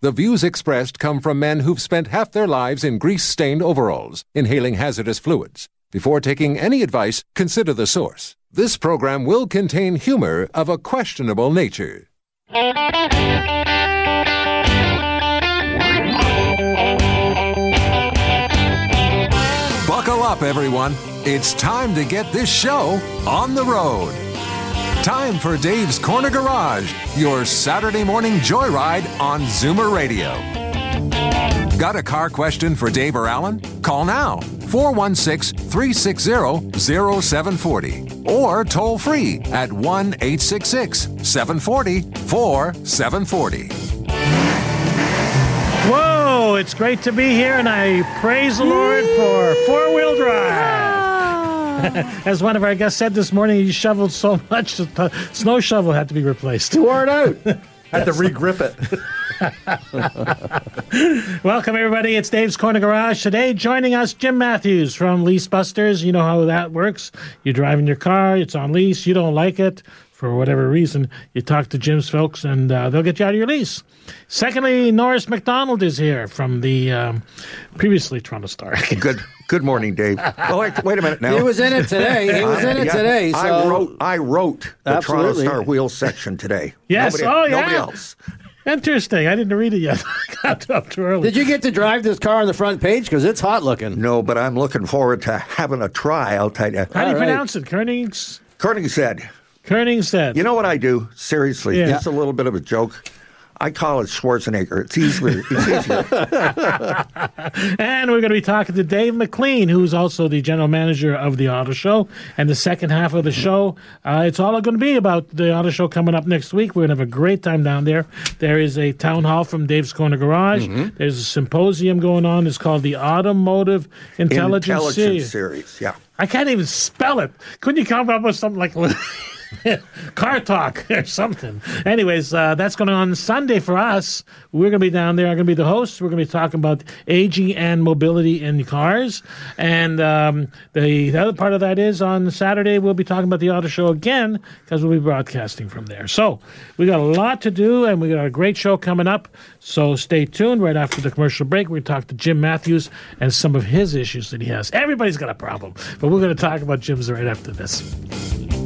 the views expressed come from men who've spent half their lives in grease stained overalls, inhaling hazardous fluids. Before taking any advice, consider the source. This program will contain humor of a questionable nature. Buckle up, everyone. It's time to get this show on the road. Time for Dave's Corner Garage, your Saturday morning joyride on Zoomer Radio. Got a car question for Dave or Alan? Call now 416 360 0740 or toll free at 1 866 740 4740. Whoa, it's great to be here, and I praise the Lord for four wheel drive. As one of our guests said this morning, he shoveled so much that the snow shovel had to be replaced. Wore it out. Had to regrip it. Welcome, everybody. It's Dave's Corner Garage. Today, joining us, Jim Matthews from Lease Busters. You know how that works. You're driving your car, it's on lease, you don't like it for whatever reason, you talk to Jim's folks and uh, they'll get you out of your lease. Secondly, Norris McDonald is here from the um, previously Toronto Star. Good. Good morning, Dave. Oh, wait, wait a minute now. He was in it today. He was in it Yeah, today. So. I wrote. I wrote the Absolutely. Toronto Star Wheel section today. Yes. Nobody, Oh, yeah. Nobody else. Interesting. I didn't read it yet. I Got up too early. Did you get to drive this car on the front page? Because it's hot looking. No, but I'm looking forward to having a try. I'll tell you. How do you All right. pronounce it? Koenigs? Koenigsegg, Koenig said. "You know what I do? Seriously, Yeah. it's a little bit of a joke. I call it Schwarzenegger. It's easier. It's easier. And we're going to be talking to Dave McLean, who's also the general manager of the auto show. And the second half of the show, uh, it's all going to be about the auto show coming up next week. We're going to have a great time down there. There is a town hall from Dave's Corner Garage. Mm-hmm. There's a symposium going on. It's called the Automotive Intelligence, Intelligence Series. series. Yeah. I can't even spell it. Couldn't you come up with something like car talk or something? Anyways, uh, that's going on Sunday for us. We're going to be down there. I'm going to be the host. We're going to be talking about aging and mobility in cars. And um, the, the other part of that is on Saturday, we'll be talking about the auto show again because we'll be broadcasting from there. So we got a lot to do and we got a great show coming up. So stay tuned. Right after the commercial break, we're going to talk to Jim Matthews and some of his issues that he has. Everybody's got a problem, but we're going to talk about Jim's right after this.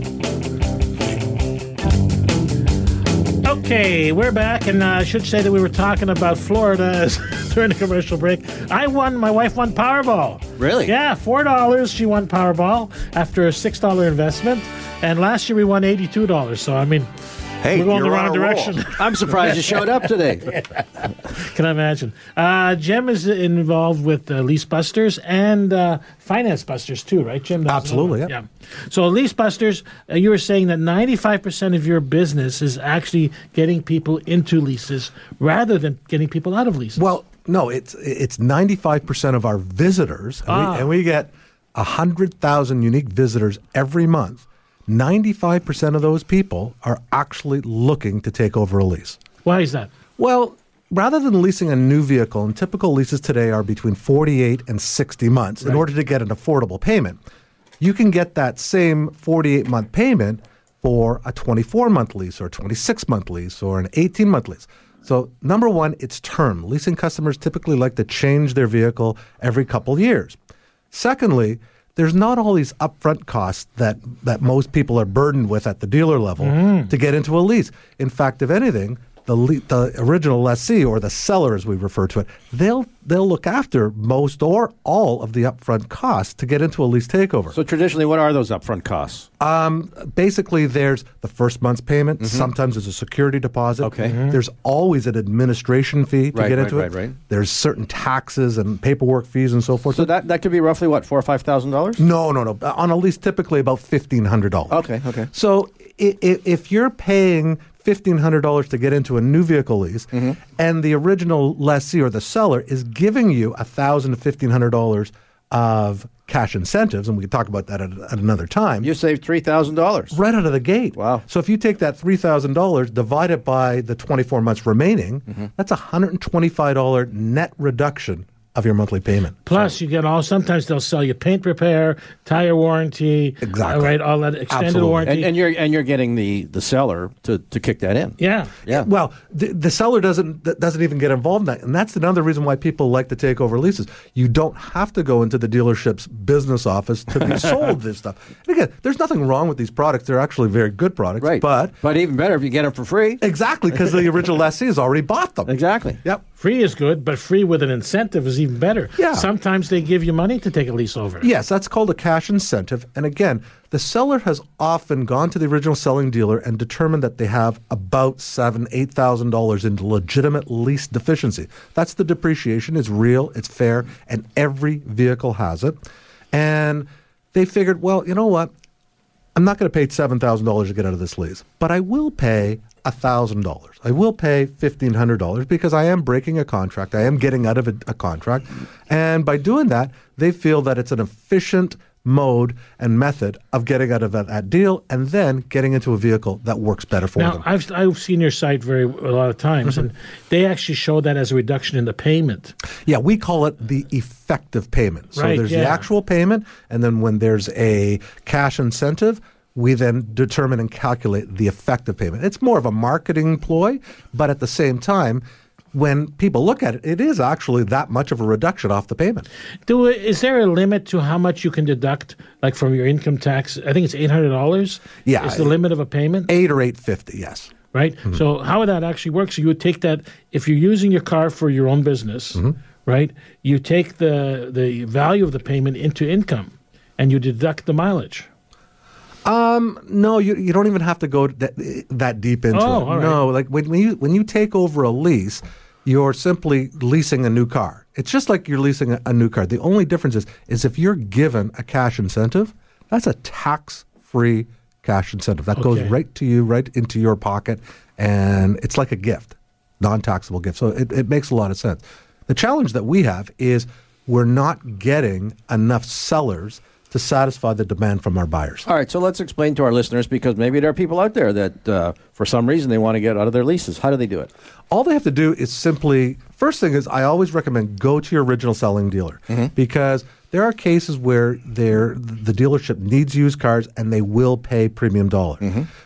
Okay, we're back, and uh, I should say that we were talking about Florida during the commercial break. I won. My wife won Powerball. Really? Yeah, four dollars. She won Powerball after a six dollar investment, and last year we won eighty two dollars. So I mean, Hey, we're going the wrong direction. I'm surprised you showed up today. Can I imagine? Uh, Jim is involved with uh, Lease Busters and uh, Finance Busters too, right, Jim? That's Absolutely, one. yeah. So Lease Busters, uh, you were saying that 95% of your business is actually getting people into leases rather than getting people out of leases. Well, no, it's it's ninety five percent of our visitors, and, Ah. we, and we get hundred thousand unique visitors every month. Ninety five percent of those people are actually looking to take over a lease. Why is that? Well, rather than leasing a new vehicle, and typical leases today are between forty eight and sixty months in order to get an affordable payment. You can get that same forty eight month payment for a twenty four month lease or a twenty six month lease or an eighteen month lease. So, number one, it's term. Leasing customers typically like to change their vehicle every couple years. Secondly, there's not all these upfront costs that, that most people are burdened with at the dealer level mm. to get into a lease. In fact, if anything, the the original lessee or the seller, as we refer to it, they'll they'll look after most or all of the upfront costs to get into a lease takeover. So traditionally, what are those upfront costs? Basically, there's the first month's payment. Sometimes there's a security deposit. Mm-hmm. Okay. Mhm. There's always an administration fee to Right, get right, into right, it. right. There's certain taxes and paperwork fees and so forth. So that, that could be roughly what four or five thousand dollars. No, no, no. On a lease, typically about fifteen hundred dollars. Okay, okay. So i- i- if you're paying fifteen hundred dollars to get into a new vehicle lease, Mm-hmm. and the original lessee or the seller is giving you a thousand to fifteen hundred dollars of cash incentives, and we can talk about that at, at another time. You saved three thousand dollars. right out of the gate. Wow. So if you take that three thousand dollars, divide it by the twenty four months remaining, that's a hundred and twenty five dollar net reduction of your monthly payment. Plus, you get all. Sometimes they'll sell you paint repair, tire warranty, Exactly. uh, right? All that extended Absolutely. warranty. And, and you're and you're getting the the seller to, to kick that in. yeah, Yeah. Well, the, the seller doesn't th- doesn't even get involved in that, and that's another reason why people like to take over leases. You don't have to go into the dealership's business office to be sold this stuff. And again, there's nothing wrong with these products; they're actually very good products. Right. But but even better if you get them for free. exactly because the original lessee has already bought them. Exactly. Yep. free is good, but free with an incentive is even better. Yeah. Sometimes they give you money to take a lease over. Yes, that's called a cash incentive. And again, the seller has often gone to the original selling dealer and determined that they have about seven, eight thousand dollars in legitimate lease deficiency. That's the depreciation. It's real, it's fair, and every vehicle has it. And they figured, well, you know what? I'm not going to pay seven thousand dollars to get out of this lease, but I will pay thousand dollars. I will pay fifteen hundred dollars because I am breaking a contract. I am getting out of a, a contract, and by doing that, they feel that it's an efficient mode and method of getting out of that, that deal and then getting into a vehicle that works better for Now, them. I've I've seen your site very a lot of times, mm-hmm. and they actually show that as a reduction in the payment. Yeah, we call it the effective payment. So Right, there's the actual payment, and then when there's a cash incentive, we then determine and calculate the effective payment. It's more of a marketing ploy, but at the same time, when people look at it, it is actually that much of a reduction off the payment. Do is there a limit to how much you can deduct, like from your income tax? I think it's eight hundred dollars. Yeah. is the limit of a payment, Eight or eight fifty, yes. right? Mm-hmm. So how that actually works? You would take that if you're using your car for your own business, Mm-hmm. right? You take the the value of the payment into income, and you deduct the mileage. Um, no, you you don't even have to go that, that deep into Oh, it. right. No, like when, when you when you take over a lease, you're simply leasing a new car. It's just like you're leasing a, a new car. The only difference is is if you're given a cash incentive, that's a tax free cash incentive that goes right to you, right into your pocket, and it's like a gift, non taxable gift. So it, it makes a lot of sense. The challenge that we have is we're not getting enough sellers to satisfy the demand from our buyers. All right, so let's explain to our listeners because maybe there are people out there that, uh, for some reason, they want to get out of their leases. How do they do it? all they have to do is simply first thing is I always recommend go to your original selling dealer because there are cases where there the dealership needs used cars and they will pay premium dollar.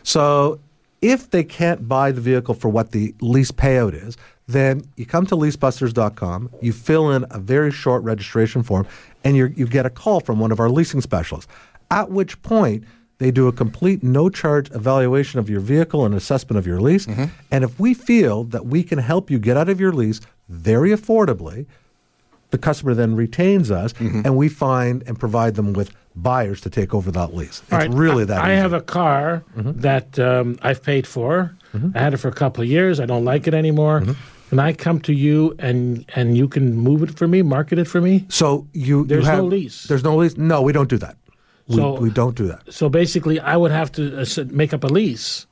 So if they can't buy the vehicle for what the lease payout is, then you come to leasebusters.com, you fill in a very short registration form, and you you get a call from one of our leasing specialists. At which point, they do a complete no charge evaluation of your vehicle and assessment of your lease. Mm-hmm. And if we feel that we can help you get out of your lease very affordably, the customer then retains us mm-hmm. and we find and provide them with buyers to take over that lease. It's All right, really I, that I easy. have a car mm-hmm. that um, I've paid for. I had it for a couple of years. I don't like it anymore. Can I come to you and and you can move it for me, market it for me? so you you There's no lease. There's no lease. No, we don't do that. We, So- we don't do that. So basically, I would have to uh, make up a lease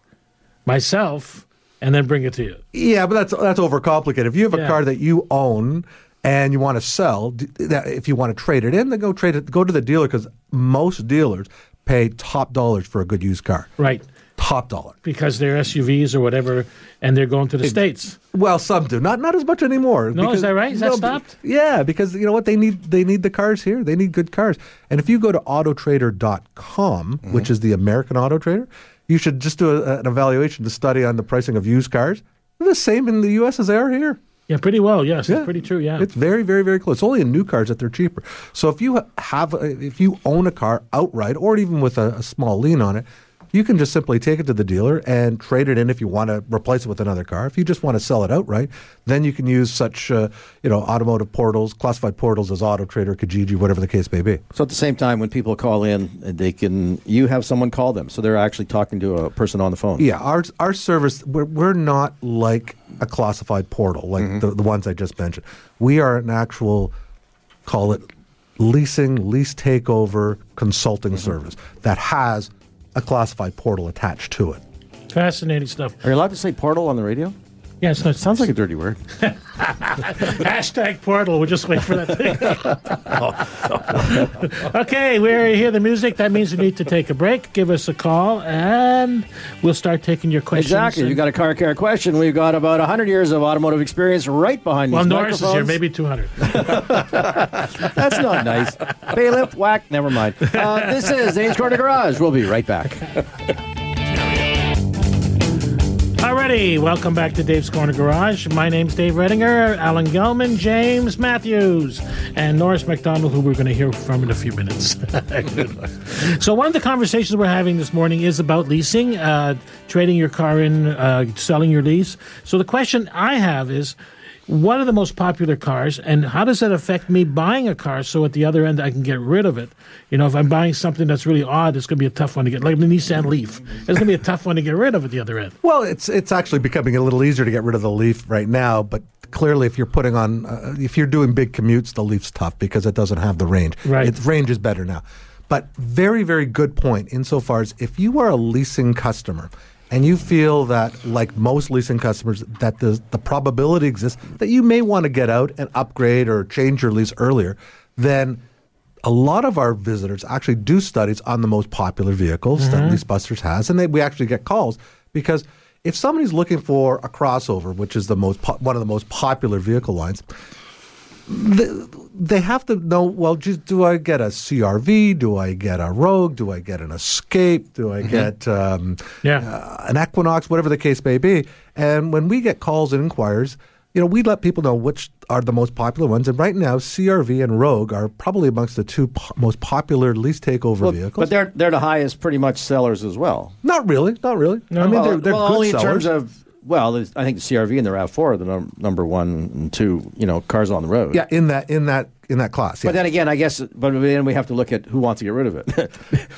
myself and then bring it to you. Yeah, but that's that's overcomplicated. If you have a Yeah. car that you own and you want to sell, if you want to trade it in, then go trade it. Go to the dealer because most dealers pay top dollars for a good used car. Right. Top dollar. Because they're SUVs or whatever, and they're going to the States. Well, some do. Not not as much anymore. No, is that right? Is that no, stopped? Yeah, because you know what they need they need the cars here. They need good cars. And if you go to autotrader.com, Mm-hmm. which is the American Auto Trader, you should just do a, an evaluation to study on the pricing of used cars. They're the same in the US as they are here. Yeah, pretty well. Yes, Yeah. it's pretty true. Yeah. It's very, very, very close. It's only in new cars that they're cheaper. So if you have, if you own a car outright, or even with a, a small lien on it, you can just simply take it to the dealer and trade it in if you want to replace it with another car. If you just want to sell it outright, then you can use such, uh, you know, automotive portals, classified portals as Auto Trader, Kijiji, whatever the case may be. So at the same time, when people call in, they can you have someone call them, so they're actually talking to a person on the phone. Yeah, our our service we're, we're not like a classified portal like the, the ones I just mentioned. We are an actual call it leasing, lease takeover consulting service that has a classified portal attached to it. Fascinating stuff. Are you allowed to say portal on the radio? Yeah, it's not, Sounds like a dirty word. Hashtag portal. We'll just wait for that thing. okay, we hear the music. That means we need to take a break. Give us a call, and we'll start taking your questions. Exactly. You got a car care question. We've got about 100 years of automotive experience right behind you. well, these Norris is here. Maybe 200. That's not nice. Bailiff, whack, never mind. Uh, this is Dave's Corner Garage. We'll be right back. Alrighty, welcome back to Dave's Corner Garage. My name's Dave Redinger, Alan Gelman, James Matthews, and Norris McDonald, who we're going to hear from in a few minutes. so, one of the conversations we're having this morning is about leasing, uh, trading your car in, uh, selling your lease. So, the question I have is, what are the most popular cars, and how does that affect me buying a car? So at the other end, I can get rid of it. You know, if I'm buying something that's really odd, it's going to be a tough one to get, like the Nissan Leaf. It's going to be a tough one to get rid of at the other end. Well, it's it's actually becoming a little easier to get rid of the Leaf right now, but clearly, if you're putting on, uh, if you're doing big commutes, the Leaf's tough because it doesn't have the range. Right. its range is better now. But very, very good point insofar as if you are a leasing customer and you feel that, like most leasing customers, that the the probability exists that you may want to get out and upgrade or change your lease earlier, then a lot of our visitors actually do studies on the most popular vehicles that mm-hmm. LeaseBusters has, and they, we actually get calls because if somebody's looking for a crossover, which is the most po- one of the most popular vehicle lines, they, they have to know. Well, just, do I get a CRV? Do I get a Rogue? Do I get an Escape? Do I get um, Yeah. uh, an Equinox? Whatever the case may be. And when we get calls and inquiries, you know, we let people know which are the most popular ones. And right now, CRV and Rogue are probably amongst the two po- most popular lease takeover Well, vehicles. but they're they're the highest, pretty much sellers as well. not really, not really. I mean, well, they're, they're well, good only in sellers. terms of well, I think the CRV and the Rav Four are the num- number one and two, you know, cars on the road. yeah, in that in that in that class. But then again, I guess, but then we have to look at who wants to get rid of it.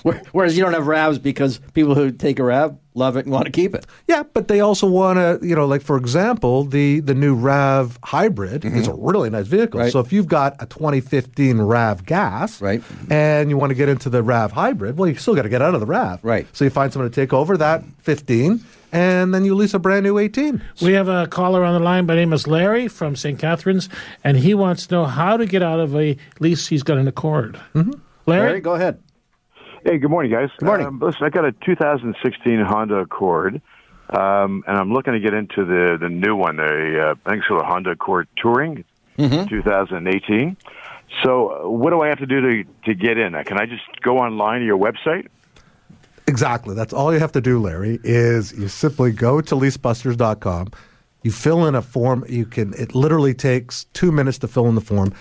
Whereas you don't have Ravs because people who take a Rav love it and want to keep it. Yeah, but they also want to, you know, like for example, the the new Rav hybrid is a really nice vehicle. Mm-hmm. Right. So if you've got a 2015 Rav gas, Right. and you want to get into the Rav hybrid, well, you still got to get out of the Rav, Right. So you find someone to take over that 15, and then you lease a brand new 18. We have a caller on the line by name is Larry from St. Catharines, and he wants to know how to get out of a lease he's got an Accord. Mm-hmm. Larry? Larry, go ahead. Hey, good morning, guys. Good morning. Um, listen, I got a 2016 Honda Accord, um, and I'm looking to get into the the new one. The uh, I think it's called a Honda Accord Touring, 2018. So, uh, what do I have to do to to get in? Can I just go online to your website? Exactly. That's all you have to do, Larry, is you simply go to leasebusters.com. You fill in a form. You can it literally takes 2 minutes to fill in the form.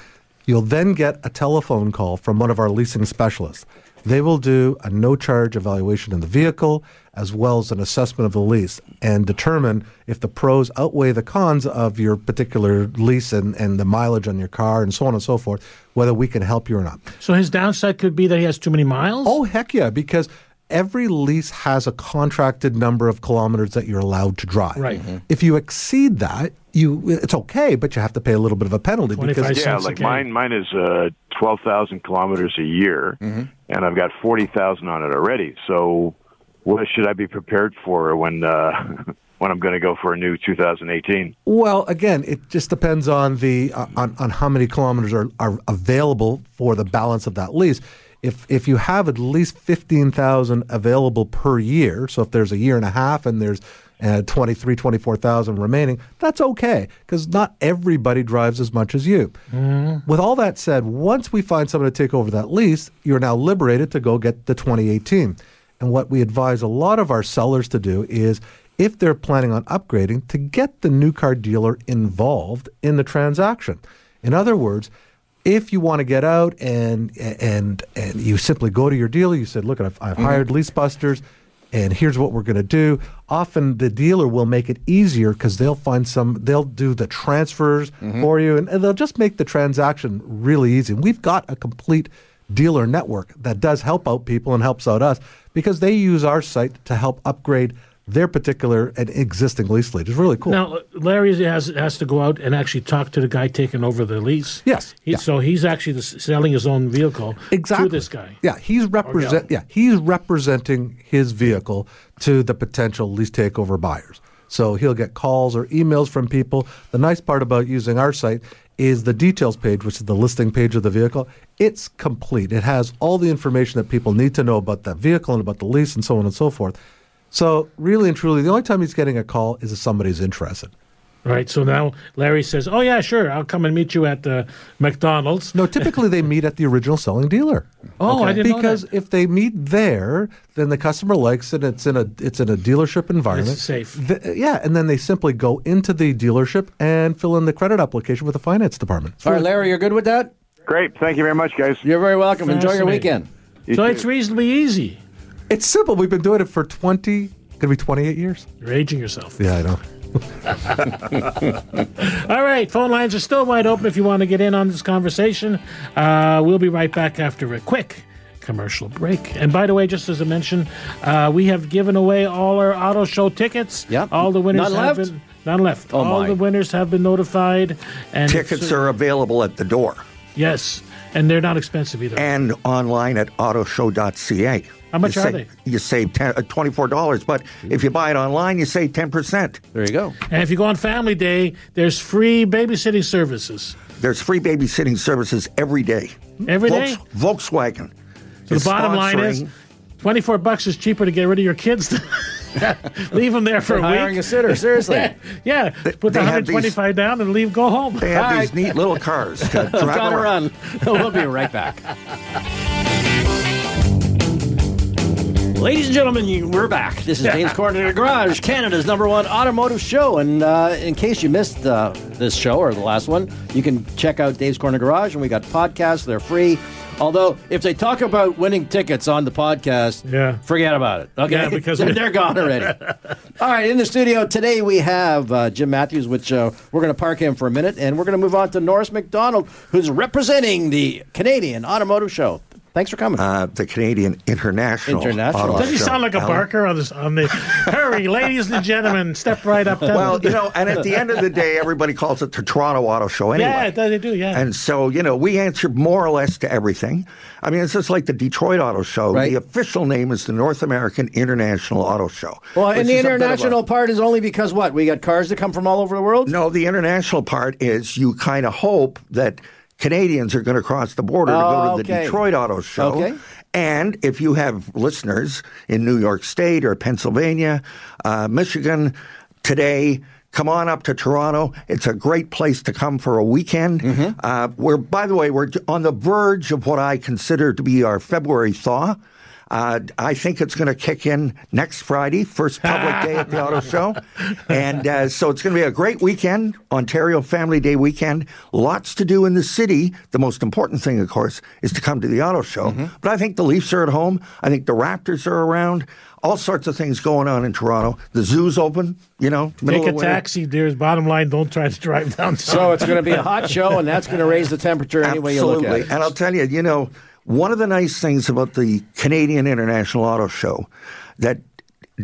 You'll then get a telephone call from one of our leasing specialists. They will do a no charge evaluation of the vehicle as well as an assessment of the lease and determine if the pros outweigh the cons of your particular lease and, and the mileage on your car and so on and so forth, whether we can help you or not. So his downside could be that he has too many miles? Oh heck yeah! Because every lease has a contracted number of kilometers that you're allowed to drive. Right. Mhm. If you exceed that, you it's okay, but you have to pay a little bit of a penalty because Yeah, like K. mine. Mine is uh, 12,000 kilometers a year, and I've got 40,000 on it already. So, what should I be prepared for when uh, when I'm going to go for a new 2018? Well, again, it just depends on the uh, on, on how many kilometers are, are available for the balance of that lease. If if you have at least fifteen thousand available per year, so if there's a year and a half and there's uh, 23, 24,000 remaining, that's okay because not everybody drives as much as you. With all that said, once we find someone to take over that lease, you're now liberated to go get the 2018. And what we advise a lot of our sellers to do is if they're planning on upgrading, to get the new car dealer involved in the transaction. In other words, if you want to get out and and and you simply go to your dealer, you said, "Look, I've, I've mm-hmm. hired lease busters, and here's what we're going to do." Often the dealer will make it easier because they'll find some, they'll do the transfers mm-hmm. for you, and, and they'll just make the transaction really easy. And we've got a complete dealer network that does help out people and helps out us because they use our site to help upgrade their particular and existing lease fleet. It's really cool. Now, Larry has has to go out and actually talk to the guy taking over the lease. Yes, He, yeah. So he's actually the, selling his own vehicle exactly. to this guy. Yeah, he's represent. Yeah, he's representing his vehicle to the potential lease takeover buyers. So he'll get calls or emails from people. The nice part about using our site is the details page, which is the listing page of the vehicle. It's complete. It has all the information that people need to know about that vehicle and about the lease and so on and so forth. So really and truly, the only time he's getting a call is if somebody's interested. Right. So now Larry says, "Oh yeah, sure. I'll come and meet you at the McDonald's." No, typically they meet at the original selling dealer. Oh, I didn't know because that. if they meet there, then the customer likes it. It's in a it's in a dealership environment. It's safe. Th- yeah, and then they simply go into the dealership and fill in the credit application with the finance department. All right, Larry, you're good with that? Great. Thank you very much, guys. You're very welcome. Enjoy your Fascinating. weekend. So it's reasonably easy. It's simple. We've been doing it for twenty, going to be twenty eight years. You're aging yourself. Yeah, I know. All right, phone lines are still wide open if you want to get in on this conversation. Uh, we'll be right back after a quick commercial break. And by the way, just as I mentioned, uh, we have given away all our auto show tickets. Yep. All the winners None have left? been none left. Oh, all my. the winners have been notified. And Tickets are available at the door yes, and they're not expensive either. and online at autoshow.ca. How much you are save, they? You save 10, uh, $24, but if you buy it online, you save 10%. There you go. and if you go on Family Day, there's free babysitting services There's free babysitting services every day. every day. Volks- Volkswagen. So the bottom line is, twenty-four bucks is cheaper to get rid of your kids. leave them there for a week. Hiring week. a sitter, seriously. Yeah, put the they have 125 down and leave. Go home. They have All these neat little cars to drive around. run. we'll be right back. Ladies and gentlemen, we're back. This is Dave's Corner to the Garage, Canada's number one automotive show. And uh, in case you missed uh, this show or the last one, you can check out Dave's Corner Garage, and we got podcasts. They're free. Although, if they talk about winning tickets on the podcast, Yeah. forget about it. Okay, Yeah, because they're, they're gone already. All right, in the studio today we have uh, Jim Matthews, which uh, we're going to park him for a minute, and we're going to move on to Norris McDonald, who's representing the Canadian Automotive Show. Thanks for coming. Uh, the Canadian International. International. Auto Does he sound like a Alan. barker on, this, on the hurry, ladies and gentlemen, step right up. Tell Well, you know, and at the end of the day, everybody calls it the Toronto Auto Show anyway. yeah, they do. Yeah, And so, you know, we answer more or less to everything. I mean, it's just like the Detroit Auto Show. Right. The official name is the North American International Auto Show. well, and the is a bit of a- international part is only because what? We got cars that come from all over the world? No, the international part is you kind of hope that Canadians are going to cross the border to Oh, go to the okay. Detroit Auto Show. Okay. And if you have listeners in New York State or Pennsylvania, uh, Michigan, today, come on up to Toronto. It's a great place to come for a weekend. Mm-hmm. Uh, we're, by the way, we're on the verge of what I consider to be our February thaw. Uh, I think it's going to kick in next Friday, first public day at the auto show. And uh, so it's going to be a great weekend, Ontario Family Day weekend. Lots to do in the city. The most important thing, of course, is to come to the auto show. But I think the Leafs are at home. I think the Raptors are around. All sorts of things going on in Toronto. The zoo's open, you know, take a of taxi. dears. bottom line. Don't try to drive downtown. So it's going to be a hot show, and that's going to raise the temperature any way you look at it. And I'll tell you, you know, one of the nice things about the Canadian International Auto Show that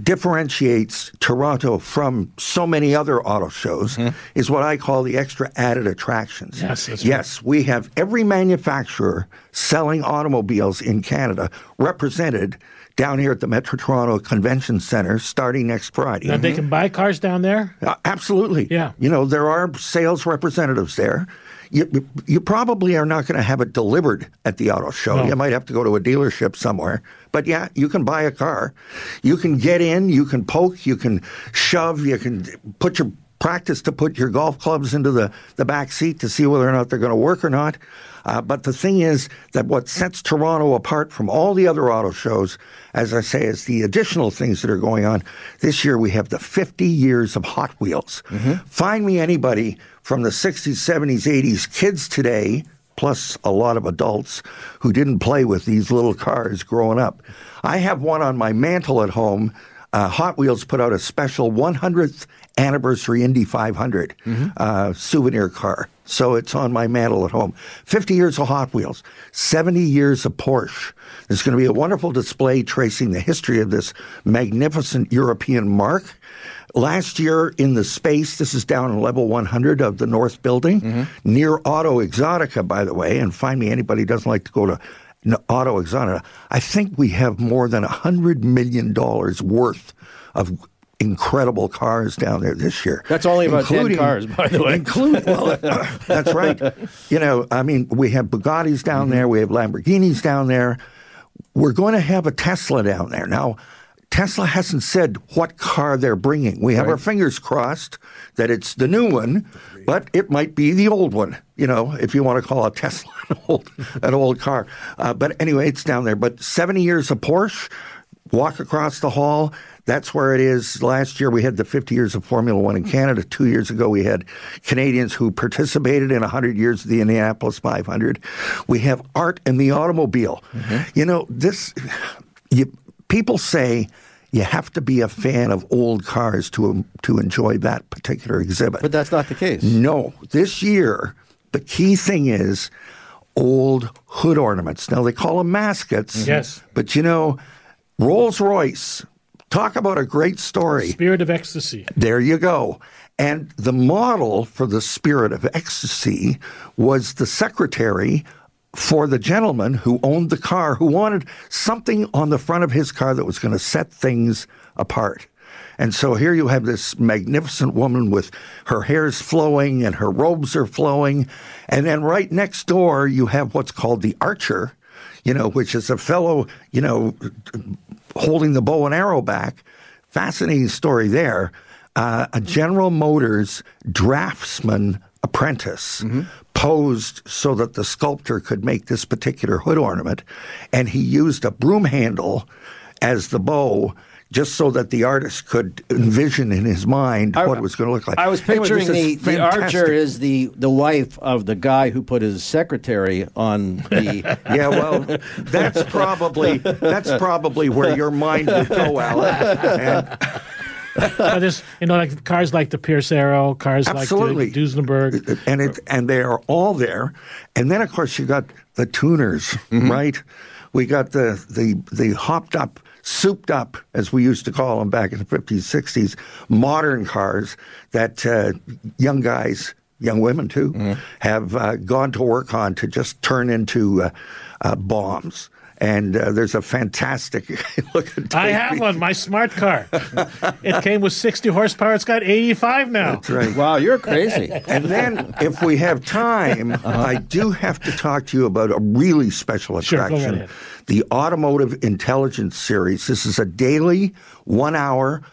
differentiates Toronto from so many other auto shows is what I call the extra added attractions. Yes, that's yes, we have every manufacturer selling automobiles in Canada represented down here at the Metro Toronto Convention Center starting next Friday. Now they can buy cars down there. Uh, absolutely. Yeah. You know, there are sales representatives there. You, you probably are not going to have it delivered at the auto show. No. You might have to go to a dealership somewhere. But yeah, you can buy a car. You can get in, you can poke, you can shove, you can put your practice to put your golf clubs into the, the back seat to see whether or not they're going to work or not. Uh, but the thing is that what sets Toronto apart from all the other auto shows, as I say, is the additional things that are going on. This year we have the 50 years of Hot Wheels. Find me anybody from the 60s, 70s, 80s, kids today, plus a lot of adults who didn't play with these little cars growing up. I have one on my mantle at home. Uh, Hot Wheels put out a special 100th anniversary Indy 500 uh, souvenir car. So it's on my mantle at home. 50 years of Hot Wheels, 70 years of Porsche. There's going to be a wonderful display tracing the history of this magnificent European marque. Last year in the space, this is down in level 100 of the North Building, near Auto Exotica, by the way. And find me anybody who doesn't like to go to Auto Exotica. I think we have more than $100 million worth of incredible cars down there this year. That's only about 10 cars, by the way. Include, well, that's right. You know, I mean, we have Bugattis down there, we have Lamborghinis down there. We're going to have a Tesla down there. Now, Tesla hasn't said what car they're bringing. We have our fingers crossed that it's the new one, but it might be the old one. You know, if you want to call a Tesla an old, an old car. Uh, but anyway, it's down there. But 70 years of Porsche, walk across the hall. That's where it is. Last year we had the 50 years of Formula One in hmm. Canada. Two years ago we had Canadians who participated in 100 years of the Indianapolis 500. We have art in the automobile. Mm-hmm. You know, this, you, people say you have to be a fan of old cars to, to enjoy that particular exhibit. But that's not the case. No, this year the key thing is old hood ornaments. Now they call them mascots. Yes. But you know, Rolls Royce, talk about a great story. Spirit of ecstasy. There you go. And the model for the Spirit of Ecstasy was the secretary for the gentleman who owned the car, who wanted something on the front of his car that was going to set things apart. And so here you have this magnificent woman with her hair's flowing and her robes are flowing. And then right next door, you have what's called the archer, you know, which is a fellow, you know, holding the bow and arrow back. Fascinating story there. Uh, a General Motors draftsman apprentice posed so that the sculptor could make this particular hood ornament, and he used a broom handle as the bow. Just so that the artist could envision in his mind what it was going to look like. I was picturing this the, the archer is the, the wife of the guy who put his secretary on the. Yeah, well, that's probably that's probably where your mind would go, Alan. And But there's, you know, like cars like the Pierce Arrow, cars Absolutely. like the Duesenberg. and it and they are all there. And then of course you got the tuners, Mm-hmm. right? We got the the the hopped up, souped up, as we used to call them back in the fifties, sixties, modern cars that uh, young guys, young women too, Mm-hmm. have uh, gone to work on to just turn into uh, uh, bombs. And uh, there's a fantastic looking. at I have one, my smart car. it came with 60 horsepower. It's got 85 now. That's right. wow, you're crazy. And then, if we have time, I do have to talk to you about a really special Sure, go right attraction ahead. the Automotive Intelligence Series. This is a daily, one hour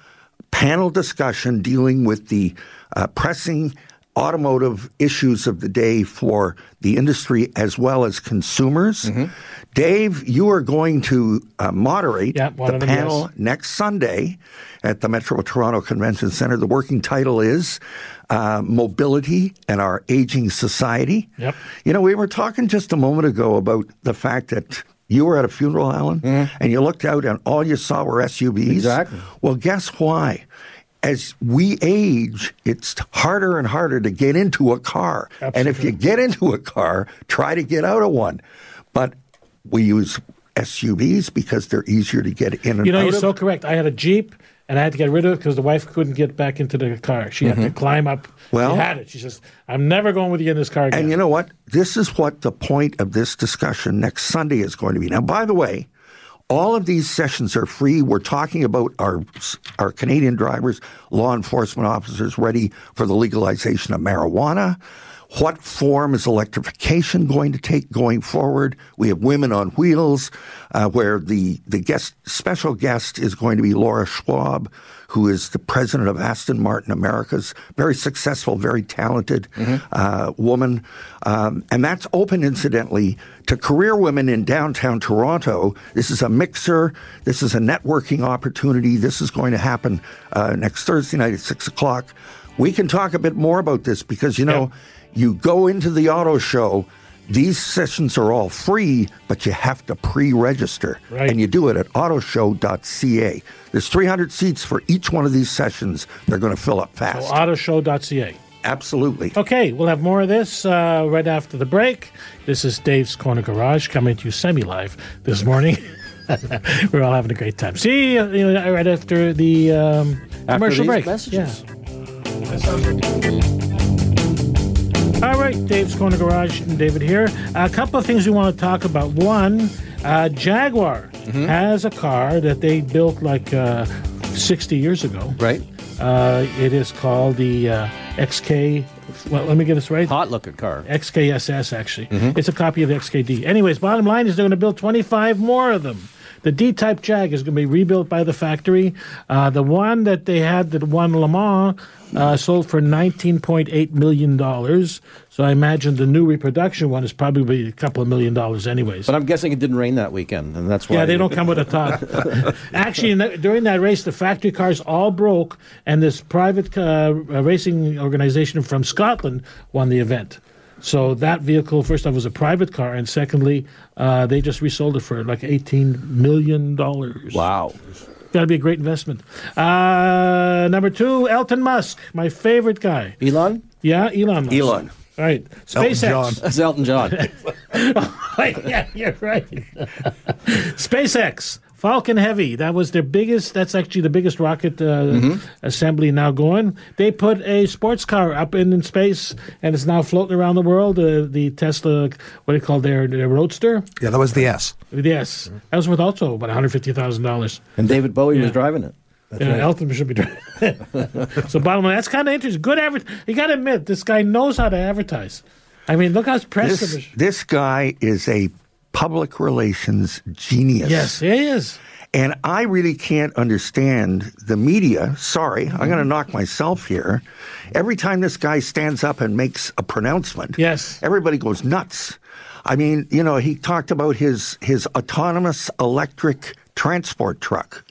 panel discussion dealing with the uh, pressing automotive issues of the day for the industry as well as consumers. Mm-hmm. Dave, you are going to uh, moderate Yeah, the panel yes. next Sunday at the Metro Toronto Convention Center. The working title is uh, Mobility and Our Aging Society. Yep. You know, we were talking just a moment ago about the fact that you were at a funeral, Alan, and you looked out and all you saw were SUVs. Exactly. Well, guess why? As we age, it's harder and harder to get into a car. And if you get into a car, try to get out of one. But we use SUVs because they're easier to get in and You know, out you're of. so correct. I had a Jeep and I had to get rid of it because the wife couldn't get back into the car. She had to climb up. Mm-hmm. Well- she had it. She says, I'm never going with you in this car again. And you know what? This is what the point of this discussion next Sunday is going to be. Now, by the way, all of these sessions are free. We're talking about our our Canadian drivers, law enforcement officers ready for the legalization of marijuana. What form is electrification going to take going forward? We have Women on Wheels, uh, where the, the guest, special guest is going to be Laura Schwab, who is the president of Aston Martin Americas. Very successful, very talented uh, woman. Um, and that's open, incidentally, to career women in downtown Toronto. This is a mixer. This is a networking opportunity. This is going to happen uh, next Thursday night at 6 o'clock. We can talk a bit more about this because, you know, you go into the auto show. These sessions are all free, but you have to pre-register, Right. and you do it at autoshow.ca. There's 300 seats for each one of these sessions. They're going to fill up fast. So fast. autoshow.ca. Absolutely. Okay, we'll have more of this uh, right after the break. This is Dave's Corner Garage coming to you semi live this morning. We're all having a great time. See you, you know, right after the um, commercial these break. messages. Yeah. All right, Dave's Corner Garage and David here. A couple of things we want to talk about. One, uh, Jaguar Mm-hmm. has a car that they built like uh, 60 years ago. Right. Uh, it is called the uh, XK. Well, let me get this right. Hot looking car. XKSS, actually. It's a copy of the XKD. Anyways, bottom line is they're going to build 25 more of them. The D type Jag is going to be rebuilt by the factory. Uh, the one that they had that won Le Mans uh, sold for $19.8 million. So I imagine the new reproduction one is probably a couple of million dollars, anyways. But I'm guessing it didn't rain that weekend, and that's why. Yeah, they don't come with a top. Actually, during that race, the factory cars all broke, and this private uh, racing organization from Scotland won the event. So that vehicle, first off, was a private car, and secondly, uh, they just resold it for like eighteen million dollars. Wow. Got to be a great investment. Uh, number two, Elton Musk, my favorite guy. Elon? Yeah, Elon Musk. Elon. All right, Elton SpaceX. John. That's Elton John. yeah, you're right. SpaceX Falcon Heavy. That was their biggest. That's actually the biggest rocket uh, assembly now going. They put a sports car up in, in space, and it's now floating around the world. Uh, the Tesla, what do you call their, their Roadster? Yeah, that was the S. Yes, that was worth also about one hundred fifty thousand dollars. and David Bowie Yeah. was driving it. That's Yeah, Elton should be driving. so bottom line, that's kind of interesting. Good advert. You got to admit, this guy knows how to advertise. I mean, look how impressive. This, this guy is a public relations genius. yes, he is. And I really can't understand the media. Sorry, I'm Mm-hmm. going to knock myself here. Every time this guy stands up and makes a pronouncement, Yes. everybody goes nuts. I mean, you know, he talked about his his autonomous electric transport truck,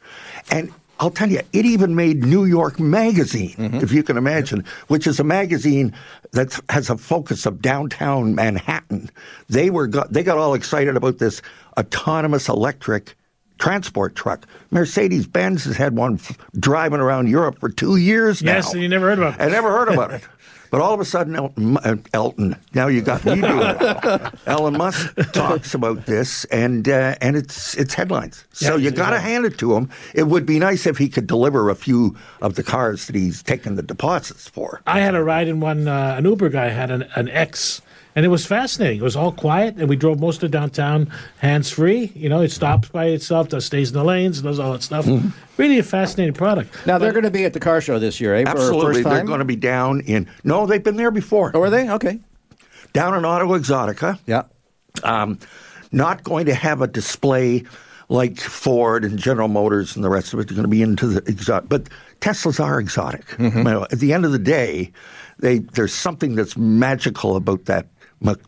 and I'll tell you, it even made New York Magazine, mm-hmm. if you can imagine, which is a magazine that has a focus of downtown Manhattan. They were got, they got all excited about this autonomous electric transport truck. Mercedes Benz has had one f- driving around Europe for two years now. Yes, and you never heard about it. I never heard about it. But all of a sudden, Elton, uh, Elton now you got me doing it. Elon Musk talks about this, and uh, and it's it's headlines. So Yeah, you got to yeah. hand it to him. It would be nice if he could deliver a few of the cars that he's taken the deposits for. I had a ride in one. Uh, an Uber guy had an, an X, and it was fascinating. It was all quiet, and we drove most of downtown hands free. You know, it stops by itself, does stays in the lanes, does all that stuff. Mm-hmm. Really a fascinating product. Now they're going to be at the car show this year, eh? For Absolutely, first they're going to be down in. No, they've been there before. Oh, are they? Okay. Down in Auto Exotica. Yeah. um, not going to have a display like Ford and General Motors and the rest of it. They're going to be into the exotic, but Teslas are exotic. Mm-hmm. You know, at the end of the day, they there's something that's magical about that ma-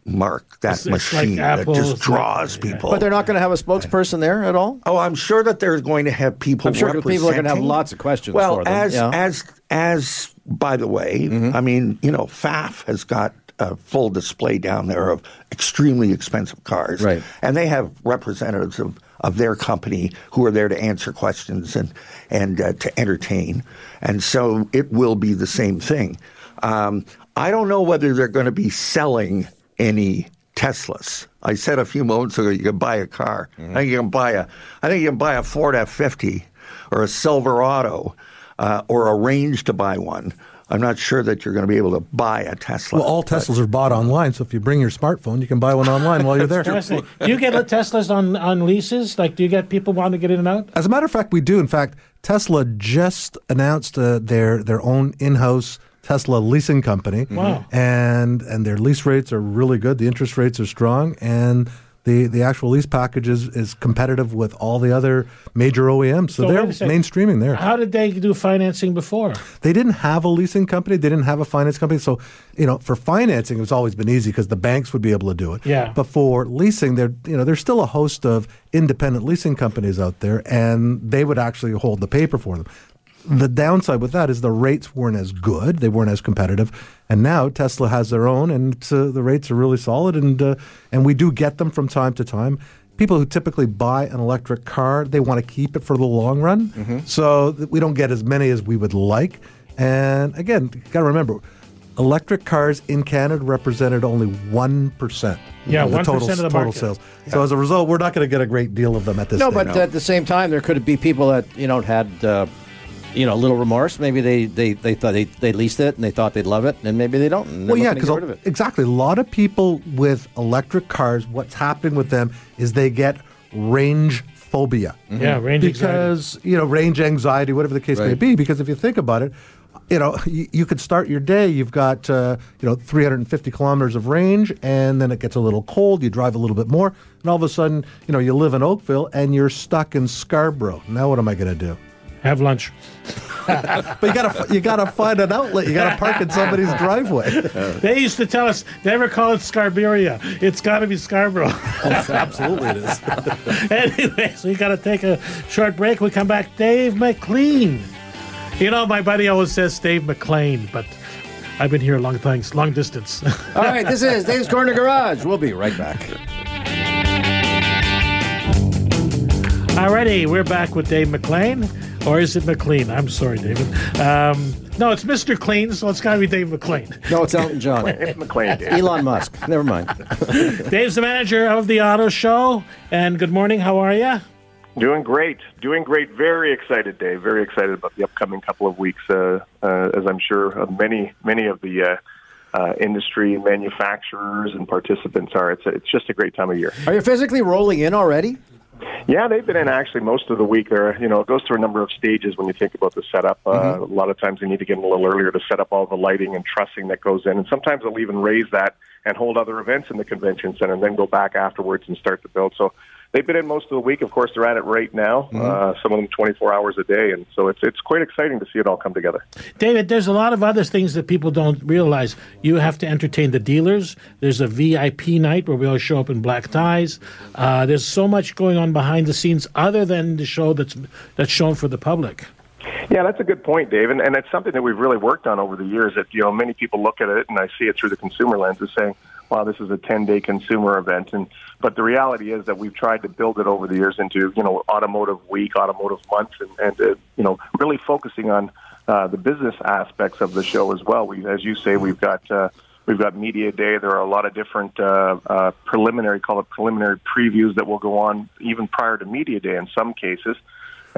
marque, that It's- it's like machine that just it's like- draws people. But they're not going to have a spokesperson there at all? Oh, I'm sure that they're going to have people. I'm sure people are gonna have lots of questions Well, for them, as yeah. as as by the way, I mean, you know, FAF has got a full display down there of extremely expensive cars, Right. And they have representatives of, of their company who are there to answer questions and and uh, to entertain, and so it will be the same thing. Um, I don't know whether they're going to be selling any Teslas. I said a few moments ago you can buy a car. I think you can buy a. I think you can buy a Ford F fifty or a Silverado uh, or arrange to buy one. I'm not sure that you're going to be able to buy a Tesla. Well, all Teslas are bought online, so if you bring your smartphone, you can buy one online while you're there. Do you get Teslas on, on leases? Like, do you get people wanting to get in and out? As a matter of fact, we do. In fact, Tesla just announced uh, their their own in-house Tesla leasing company. Wow. Mm-hmm. And and their lease rates are really good. The interest rates are strong, and the the actual lease package is, is competitive with all the other major OEMs. So, So they're wait a second. mainstreaming there. How did they do financing before? They didn't have a leasing company. They didn't have a finance company. So, you know, for financing, it's always been easy because the banks would be able to do it. Yeah. But for leasing, there, you know, there's still a host of independent leasing companies out there, and they would actually hold the paper for them. The downside with that is the rates weren't as good; they weren't as competitive. And now Tesla has their own, and uh, the rates are really solid. And uh, and we do get them from time to time. People who typically buy an electric car, they want to keep it for the long run. So we don't get as many as we would like. And again, you got to remember, electric cars in Canada represented only one percent. Yeah, of the 1% total, of the total market. sales. So as a result, we're not going to get a great deal of them at this. Point. No, stage. but at the same time, there could be people that you know had uh, you know a little remorse. Maybe they they, they thought they, they leased it and they thought they'd love it, and maybe they don't. And Well, yeah, because get rid of it. exactly. A lot of people with electric cars, what's happening with them is they get range phobia. Yeah, range anxiety. because you know range anxiety, whatever the case may be. Because if you think about it, you know you, you could start your day. You've got uh, you know 350 kilometers of range, and then it gets a little cold. You drive a little bit more, and all of a sudden, you know you live in Oakville and you're stuck in Scarborough. Now what am I going to do? Have lunch. But you gotta you gotta find an outlet. You gotta park in somebody's driveway. They used to tell us never call it Scarberia. It's got to be Scarborough. Absolutely, it is. anyway, so you got to take a short break. We come back. Dave McLean. You know, my buddy always says Dave McLean, but I've been here a long time, long distance. All right, this is Dave's Corner Garage. We'll be right back. Alrighty, we're back with Dave McLean. Or is it McLean? I'm sorry, David. Um, no, it's Mr. Clean, so it's got to be Dave McLean. No, it's Elton John. It's McLean. Dave. Elon Musk. Never mind. Dave's the manager of the auto show. And good morning. How are you? Doing great, doing great. Very excited, Dave. Very excited about the upcoming couple of weeks. Uh, uh, as I'm sure uh, many many of the uh, uh, industry manufacturers and participants are. It's a, it's just a great time of year. Are you physically rolling in already? Yeah, they've been in actually most of the week. There, you know, it goes through a number of stages when you think about the setup. Uh, a lot of times they need to get in a little earlier to set up all the lighting and trussing that goes in, and sometimes they'll even raise that and hold other events in the convention center, and then go back afterwards and start the build. So they've been in most of the week. Of course, they're at it right now. Uh, some of them 24 hours a day, and so it's it's quite exciting to see it all come together. David, there's a lot of other things that people don't realize. You have to entertain the dealers. There's a VIP night where we all show up in black ties. Uh, there's so much going on behind the scenes other than the show that's that's shown for the public. Yeah, that's a good point, Dave, and, and it's something that we've really worked on over the years. That you know, many people look at it, and I see it through the consumer lens, as saying, "Wow, this is a ten-day consumer event." And but the reality is that we've tried to build it over the years into you know, automotive week, automotive month, and, and uh, you know, really focusing on uh, the business aspects of the show as well. We, as you say, we've got. Uh, We've got media day. There are a lot of different uh, uh, preliminary, call it preliminary previews that will go on even prior to media day in some cases.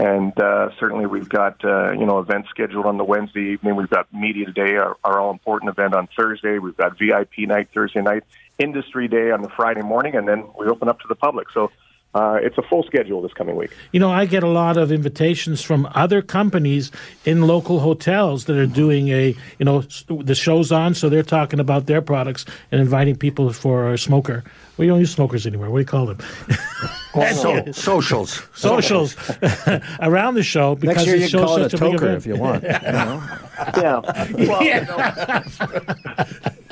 And uh, certainly, we've got uh, you know events scheduled on the Wednesday evening. We've got media day, our, our all important event on Thursday. We've got VIP night Thursday night, industry day on the Friday morning, and then we open up to the public. So uh, it's a full schedule this coming week. You know, I get a lot of invitations from other companies in local hotels that are doing a, you know, the show's on, so they're talking about their products and inviting people for a smoker. We don't use smokers anymore. What do you call them? So, socials. Socials around the show because Next year it you shows can call it a a toker if you want. Yeah. Well, you know,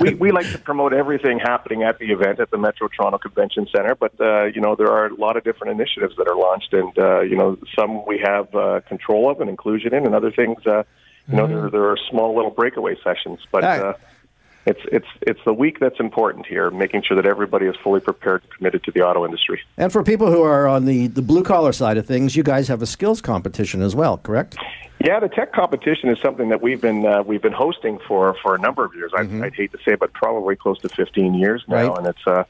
we, we like to promote everything happening at the event at the Metro Toronto Convention Center, but, uh, you know, there are a lot of different initiatives that are launched, and, uh, you know, some we have uh, control of and inclusion in, and other things, uh, you know, there, there are small little breakaway sessions. But All right. uh, it's, it's, it's the week that's important here, making sure that everybody is fully prepared and committed to the auto industry. And for people who are on the, the blue collar side of things, you guys have a skills competition as well, correct? Yeah, the tech competition is something that we've been uh, we've been hosting for, for a number of years. I'd, I'd hate to say, but probably close to 15 years now, Right. and it's uh,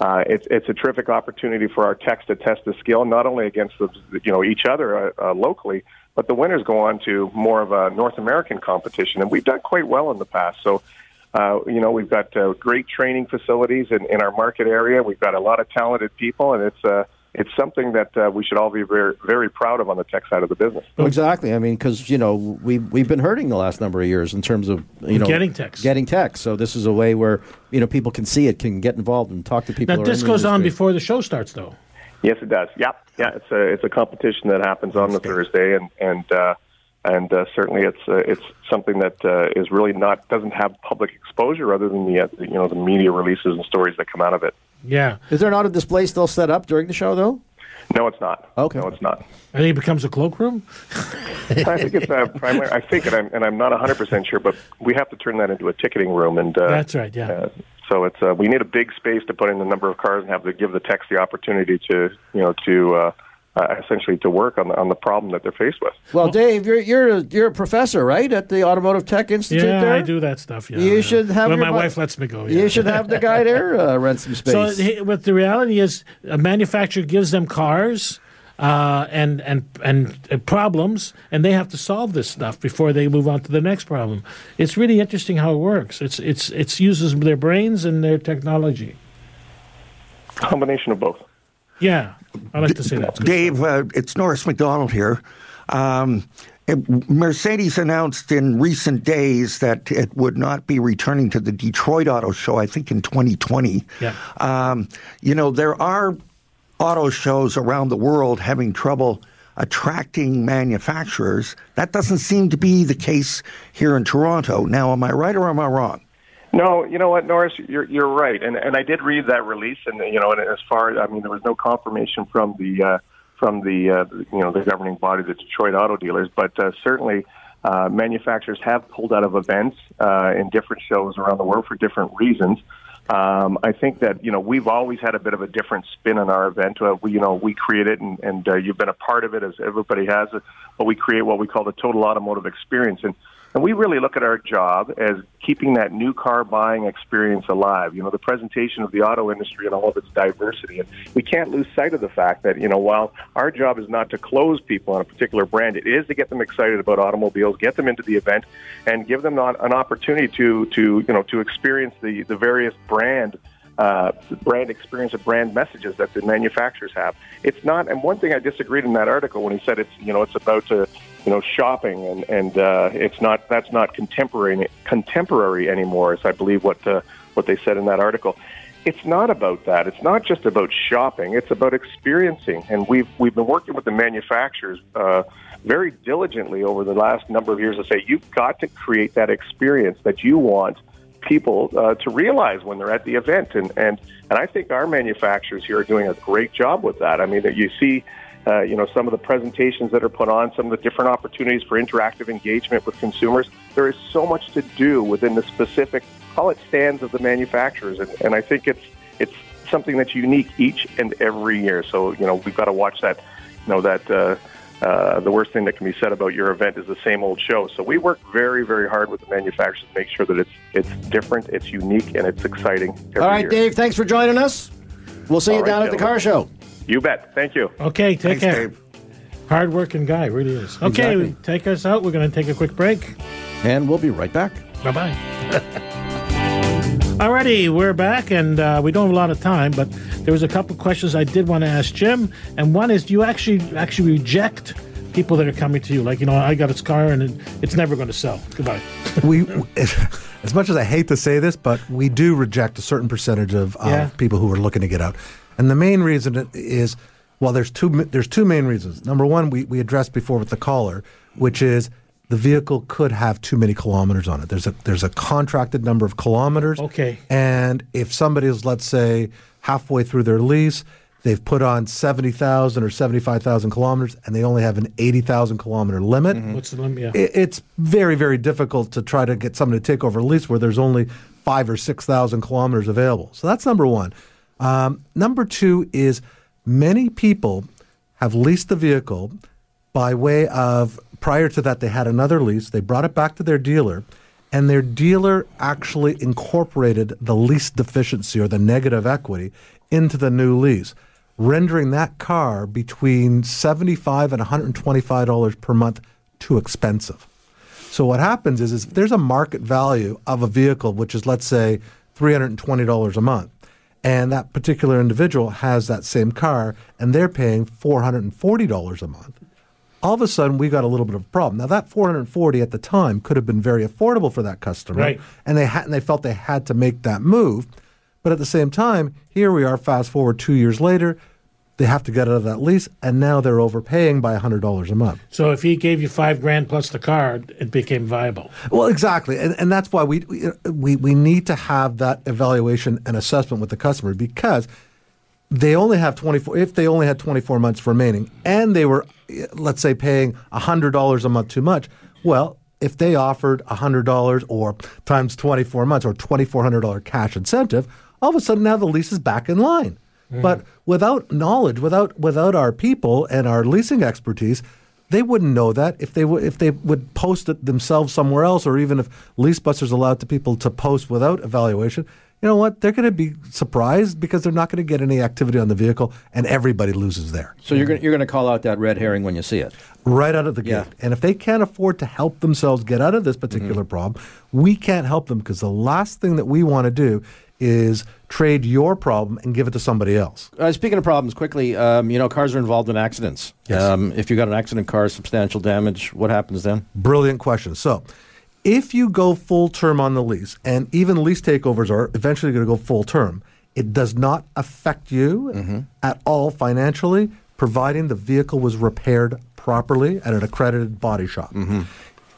uh, it's it's a terrific opportunity for our techs to test the skill, not only against the you know each other uh, uh, locally, but the winners go on to more of a North American competition, and we've done quite well in the past. So. Uh, you know, we've got uh, great training facilities in, in our market area. We've got a lot of talented people, and it's uh, it's something that uh, we should all be very very proud of on the tech side of the business. Well, exactly. I mean, because you know we we've been hurting the last number of years in terms of you know Getting techs. getting techs. So this is a way where you know people can see it, can get involved, and talk to people. Now, this goes on before the show starts, though. Yes, it does. Yeah, yeah. It's a it's a competition that happens on the Thursday, and and uh, and uh, certainly it's uh, it's something that uh, is really not doesn't have public exposure other than the uh, you know the media releases and stories that come out of it. Yeah. Is there not a display still set up during the show though? No, it's not. Okay. No, it's not. I think it becomes a cloakroom. I think it's uh, primary. I think, and I'm and I'm not 100 percent sure, but we have to turn that into a ticketing room, and uh, That's right, yeah. Uh, so it's uh, we need a big space to put in the number of cars and have to give the techs the opportunity to you know to uh, essentially to work on the on the problem that they're faced with. Well, Dave, you're you're a, you're a professor, right, at the Automotive Tech Institute? Yeah, there? I do that stuff. Yeah, You yeah. should have When your my bu- wife lets me go. Yeah. You should have the guy there uh, rent some space. So, he- but the reality is, a manufacturer gives them cars uh, and and and uh, problems, and they have to solve this stuff before they move on to the next problem. It's really interesting how it works. It's it's it's uses their brains and their technology. Combination of both. Yeah, I like to say that. Dave, uh, it's Norris McDonald here. Um, it- Mercedes announced in recent days that it would not be returning to the Detroit Auto Show, I think in 2020. Yeah. Um, you know, there are auto shows around the world having trouble attracting manufacturers. That doesn't seem to be the case here in Toronto. Now, am I right or am I wrong? No, you know what, Norris, you're you're right, and and I did read that release, and you know, and as far as I mean, there was no confirmation from the uh, from the uh, you know the governing body, the Detroit Auto Dealers, but uh, certainly uh, manufacturers have pulled out of events uh, in different shows around the world for different reasons. Um, I think that you know we've always had a bit of a different spin on our event. Uh, we you know we create it, and, and uh, you've been a part of it as everybody has. But we create what we call the total automotive experience, and and we really look at our job as keeping that new car buying experience alive. You know, the presentation of the auto industry and all of its diversity. And we can't lose sight of the fact that, you know, while our job is not to close people on a particular brand, it is to get them excited about automobiles, get them into the event, and give them an opportunity to, to you know, to experience the, the various brand uh, brand experience and brand messages that the manufacturers have. It's not, and one thing I disagreed in that article when he said it's, you know, it's about uh, you know, shopping and and uh, it's not that's not contemporary contemporary anymore, as I believe what uh, what they said in that article. It's not about that. It's not just about shopping. It's about experiencing, and we've we've been working with the manufacturers. Uh, very diligently over the last number of years to say you've got to create that experience that you want people uh, to realize when they're at the event. And, and, and I think our manufacturers here are doing a great job with that. I mean, you see, uh, you know, some of the presentations that are put on, some of the different opportunities for interactive engagement with consumers. There is so much to do within the specific, call it stands of the manufacturers. And, and I think it's, it's something that's unique each and every year. So, you know, we've got to watch that, you know, that, uh, uh, the worst thing that can be said about your event is the same old show. So we work very, very hard with the manufacturers to make sure that it's it's different, it's unique, and it's exciting. Every All right, year. Dave, thanks for joining us. We'll see All you right, down at the car show. You bet. Thank you. Okay, take Thanks, care. Dave. Hard-working guy, really is. Okay, Exactly. take us out. We're going to take a quick break. And we'll be right back. Bye bye. Alrighty, we're back, and uh, we don't have a lot of time, but there was a couple of questions I did want to ask Jim, and one is: Do you actually actually reject people that are coming to you? Like, you know, I got this car and it, it's never going to sell. Goodbye. we, as much as I hate to say this, but we do reject a certain percentage of, of Yeah. people who are looking to get out, and the main reason is, well, there's two there's two main reasons. Number one, we we addressed before with the caller, which is the vehicle could have too many kilometers on it. There's a there's a contracted number of kilometers. Okay. And if somebody is, let's say, halfway through their lease, they've put on 70,000 or 75,000 kilometers, and they only have an 80,000 kilometer limit, What's the limit? Yeah. it, it's very, very difficult to try to get someone to take over a lease where there's only five or 6,000 kilometers available. So that's number one. Um, number two is many people have leased the vehicle by way of prior to that they had another lease. They brought it back to their dealer and their dealer actually incorporated the lease deficiency or the negative equity into the new lease rendering that car between 75 and 125 dollars per month too expensive. So what happens is, is if there's a market value of a vehicle, which is let's say three hundred and twenty dollars a month, and that particular individual has that same car and they're paying four hundred and forty dollars a month, all of a sudden we got a little bit of a problem. Now that four hundred and forty at the time could have been very affordable for that customer, Right. and they had and they felt they had to make that move, but at the same time, here we are, fast forward two years later. They have to get out of that lease, and now they're overpaying by hundred dollars a month. So if he gave you five grand plus the car, it became viable. Well, exactly, and, and that's why we, we we need to have that evaluation and assessment with the customer because they only have twenty four. If they only had twenty four months remaining, and they were, let's say, paying hundred dollars a month too much, well, if they offered hundred dollars or times twenty four months or twenty four hundred dollar cash incentive, all of a sudden now the lease is back in line. Mm. But without knowledge, without without our people and our leasing expertise, they wouldn't know that if they would if they would post it themselves somewhere else, or even if LeaseBusters allowed to people to post without evaluation. You know what? They're going to be surprised because they're not going to get any activity on the vehicle, and everybody loses there So you're going you're going to call out that red herring when you see it. right out of the Yeah. gate. And if they can't afford to help themselves get out of this particular problem, we can't help them because the last thing that we want to do is trade your problem and give it to somebody else. Uh, speaking of problems, quickly, um, you know, cars are involved in accidents. Yes. Um, if you got an accident car, substantial damage, what happens then? Brilliant question. So, if you go full term on the lease, and even lease takeovers are eventually going to go full term, it does not affect you mm-hmm. at all financially, providing the vehicle was repaired properly at an accredited body shop. Mm-hmm.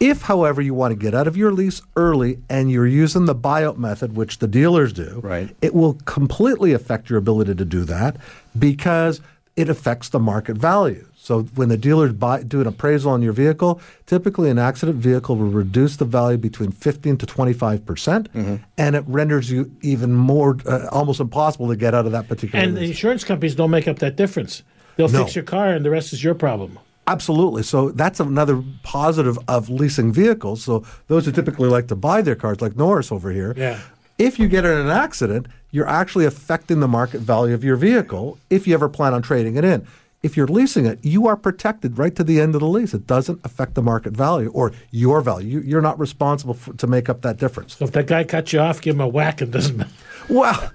If, however, you want to get out of your lease early and you're using the buyout method, which the dealers do, Right. it will completely affect your ability to do that because it affects the market value. So when the dealers buy, do an appraisal on your vehicle, typically an accident vehicle will reduce the value between 15 to 25 percent, and it renders you even more uh, almost impossible to get out of that particular. And the insurance companies don't make up that difference. They'll No. fix your car, and the rest is your problem. Absolutely. So that's another positive of leasing vehicles. So those who typically like to buy their cars, like Norris over here, Yeah. if you get in an accident, you're actually affecting the market value of your vehicle if you ever plan on trading it in. If you're leasing it, you are protected right to the end of the lease. It doesn't affect the market value or your value. You, you're not responsible for, to make up that difference. So if that guy cuts you off, give him a whack. It doesn't. matter. Well,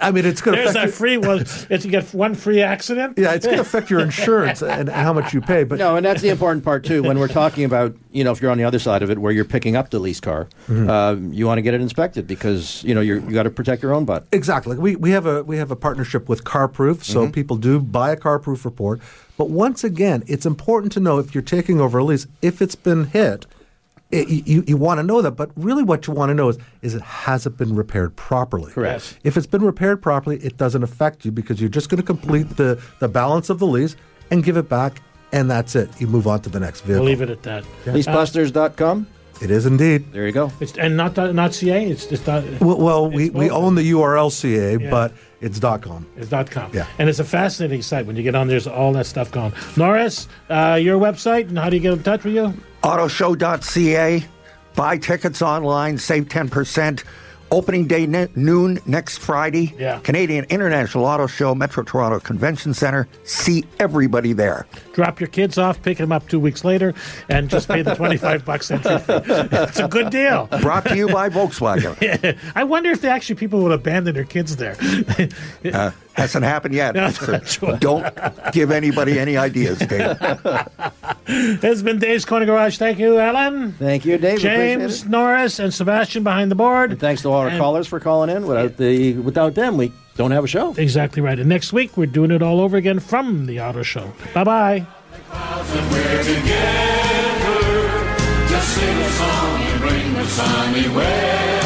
I mean, it's going to There's affect. that your- free one. It's you get one free accident. yeah, it's going to affect your insurance and, and how much you pay. But No, and that's the important part too. When we're talking about, you know, if you're on the other side of it, where you're picking up the lease car, uh, you want to get it inspected because you know you're, you got to protect your own butt. Exactly. We, we have a we have a partnership with CarProof, so people do buy a CarProof report. But once again, it's important to know if you're taking over a lease, if it's been hit, it, you, you want to know that. But really, what you want to know is is it has it been repaired properly? Correct. If it's been repaired properly, it doesn't affect you because you're just going to complete the the balance of the lease and give it back, and that's it. You move on to the next vehicle. We'll leave it at that. Leasebusters.com. It is indeed. There you go. It's, and not not CA. It's just dot, Well, well we, It's we both. own the URL CA, Yeah. but it's dot .com. It's dot com. Yeah. And it's a fascinating site. When you get on, there's all that stuff going. Norris, uh, your website and how do you get in touch with you? Autoshow.ca. Buy tickets online, save 10%. Opening day ne- noon next Friday. Yeah. Canadian International Auto Show, Metro Toronto Convention Center. See everybody there. Drop your kids off, pick them up two weeks later, and just pay the 25 bucks entry fee. It's a good deal. Brought to you by Volkswagen. I wonder if the actually people would abandon their kids there. Uh, hasn't happened yet. No, So don't give anybody any ideas, Dave. this has been Dave's Corner Garage. Thank you, Ellen. Thank you, Dave. James. Norris, and Sebastian behind the board. And thanks to all our And- callers for calling in. Without the without them, we don't have a show. Exactly right. And next week, we're doing it all over again from the auto show. Bye bye. Just sing a song and bring the sunny weather.